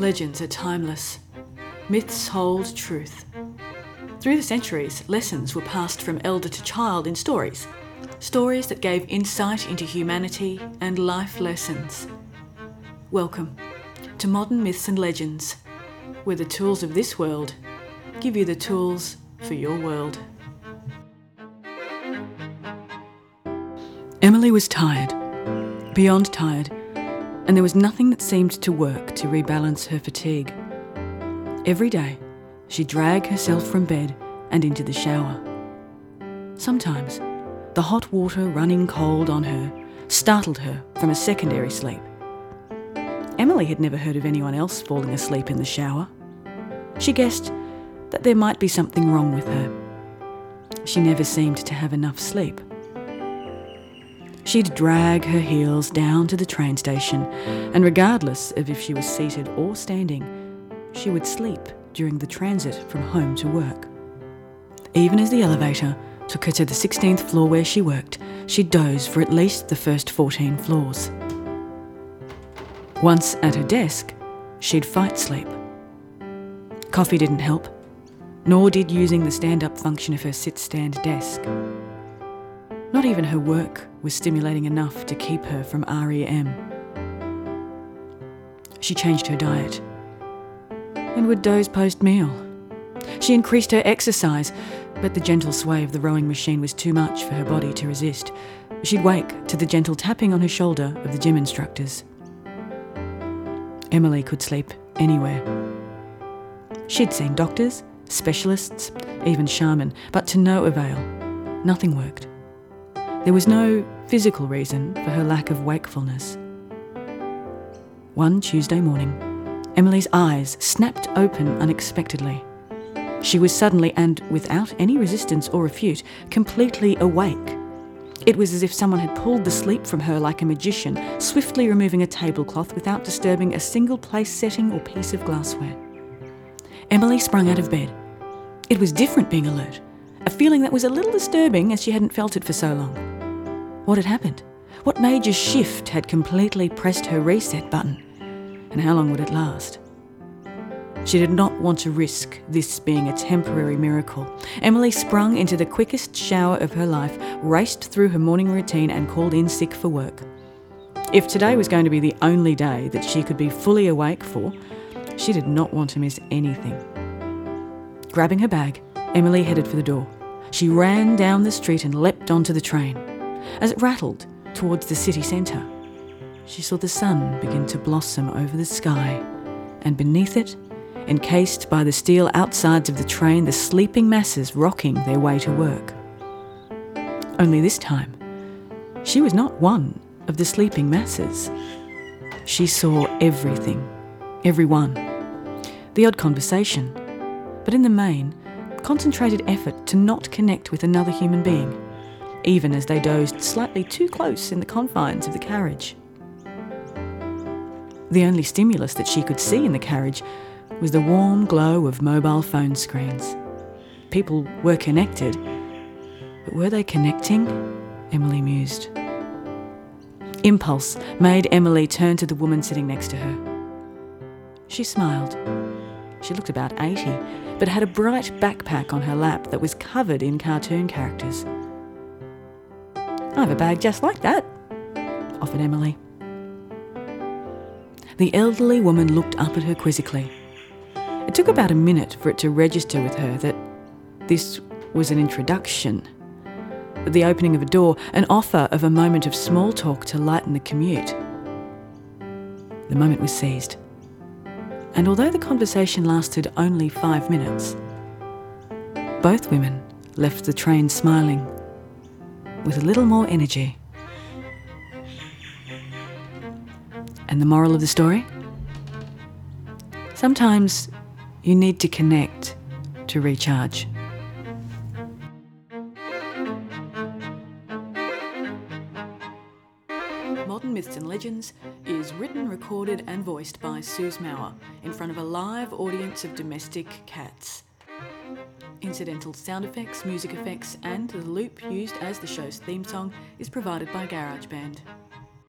Legends are timeless. Myths hold truth. Through the centuries, lessons were passed from elder to child in stories. Stories that gave insight into humanity and life lessons. Welcome to Modern Myths and Legends, where the tools of this world give you the tools for your world. Emily was tired, beyond tired, and there was nothing that seemed to work to rebalance her fatigue. Every day, she'd drag herself from bed and into the shower. Sometimes, the hot water running cold on her startled her from a secondary sleep. Emily had never heard of anyone else falling asleep in the shower. She guessed that there might be something wrong with her. She never seemed to have enough sleep. She'd drag her heels down to the train station, and regardless of if she was seated or standing, she would sleep during the transit from home to work. Even as the elevator took her to the 16th floor where she worked, she'd doze for at least the first 14 floors. Once at her desk, she'd fight sleep. Coffee didn't help, nor did using the stand up function of her sit stand desk. Not even her work was stimulating enough to keep her from REM. She changed her diet and would doze post meal. She increased her exercise, but the gentle sway of the rowing machine was too much for her body to resist. She'd wake to the gentle tapping on her shoulder of the gym instructors. Emily could sleep anywhere. She'd seen doctors, specialists, even shaman, but to no avail. Nothing worked. There was no physical reason for her lack of wakefulness. One Tuesday morning, Emily's eyes snapped open unexpectedly. She was suddenly, and without any resistance or refute, completely awake. It was as if someone had pulled the sleep from her like a magician, swiftly removing a tablecloth without disturbing a single place setting or piece of glassware. Emily sprung out of bed. It was different being alert, a feeling that was a little disturbing as she hadn't felt it for so long. What had happened? What major shift had completely pressed her reset button? And how long would it last? She did not want to risk this being a temporary miracle. Emily sprung into the quickest shower of her life, raced through her morning routine, and called in sick for work. If today was going to be the only day that she could be fully awake for, she did not want to miss anything. Grabbing her bag, Emily headed for the door. She ran down the street and leapt onto the train. As it rattled towards the city centre, she saw the sun begin to blossom over the sky, and beneath it, encased by the steel outsides of the train, the sleeping masses rocking their way to work. Only this time, she was not one of the sleeping masses. She saw everything, everyone, the odd conversation, but in the main, concentrated effort to not connect with another human being even as they dozed slightly too close in the confines of the carriage. The only stimulus that she could see in the carriage was the warm glow of mobile phone screens. People were connected, but were they connecting? Emily mused. Impulse made Emily turn to the woman sitting next to her. She smiled. She looked about 80, but had a bright backpack on her lap that was covered in cartoon characters. I have a bag just like that, offered Emily. The elderly woman looked up at her quizzically. It took about a minute for it to register with her that this was an introduction, the opening of a door, an offer of a moment of small talk to lighten the commute. The moment was seized. And although the conversation lasted only five minutes, both women left the train smiling with a little more energy. And the moral of the story? Sometimes you need to connect to recharge. Modern Myths and Legends is written, recorded, and voiced by Suze Mauer in front of a live audience of domestic cats. Incidental sound effects, music effects, and the loop used as the show's theme song is provided by GarageBand.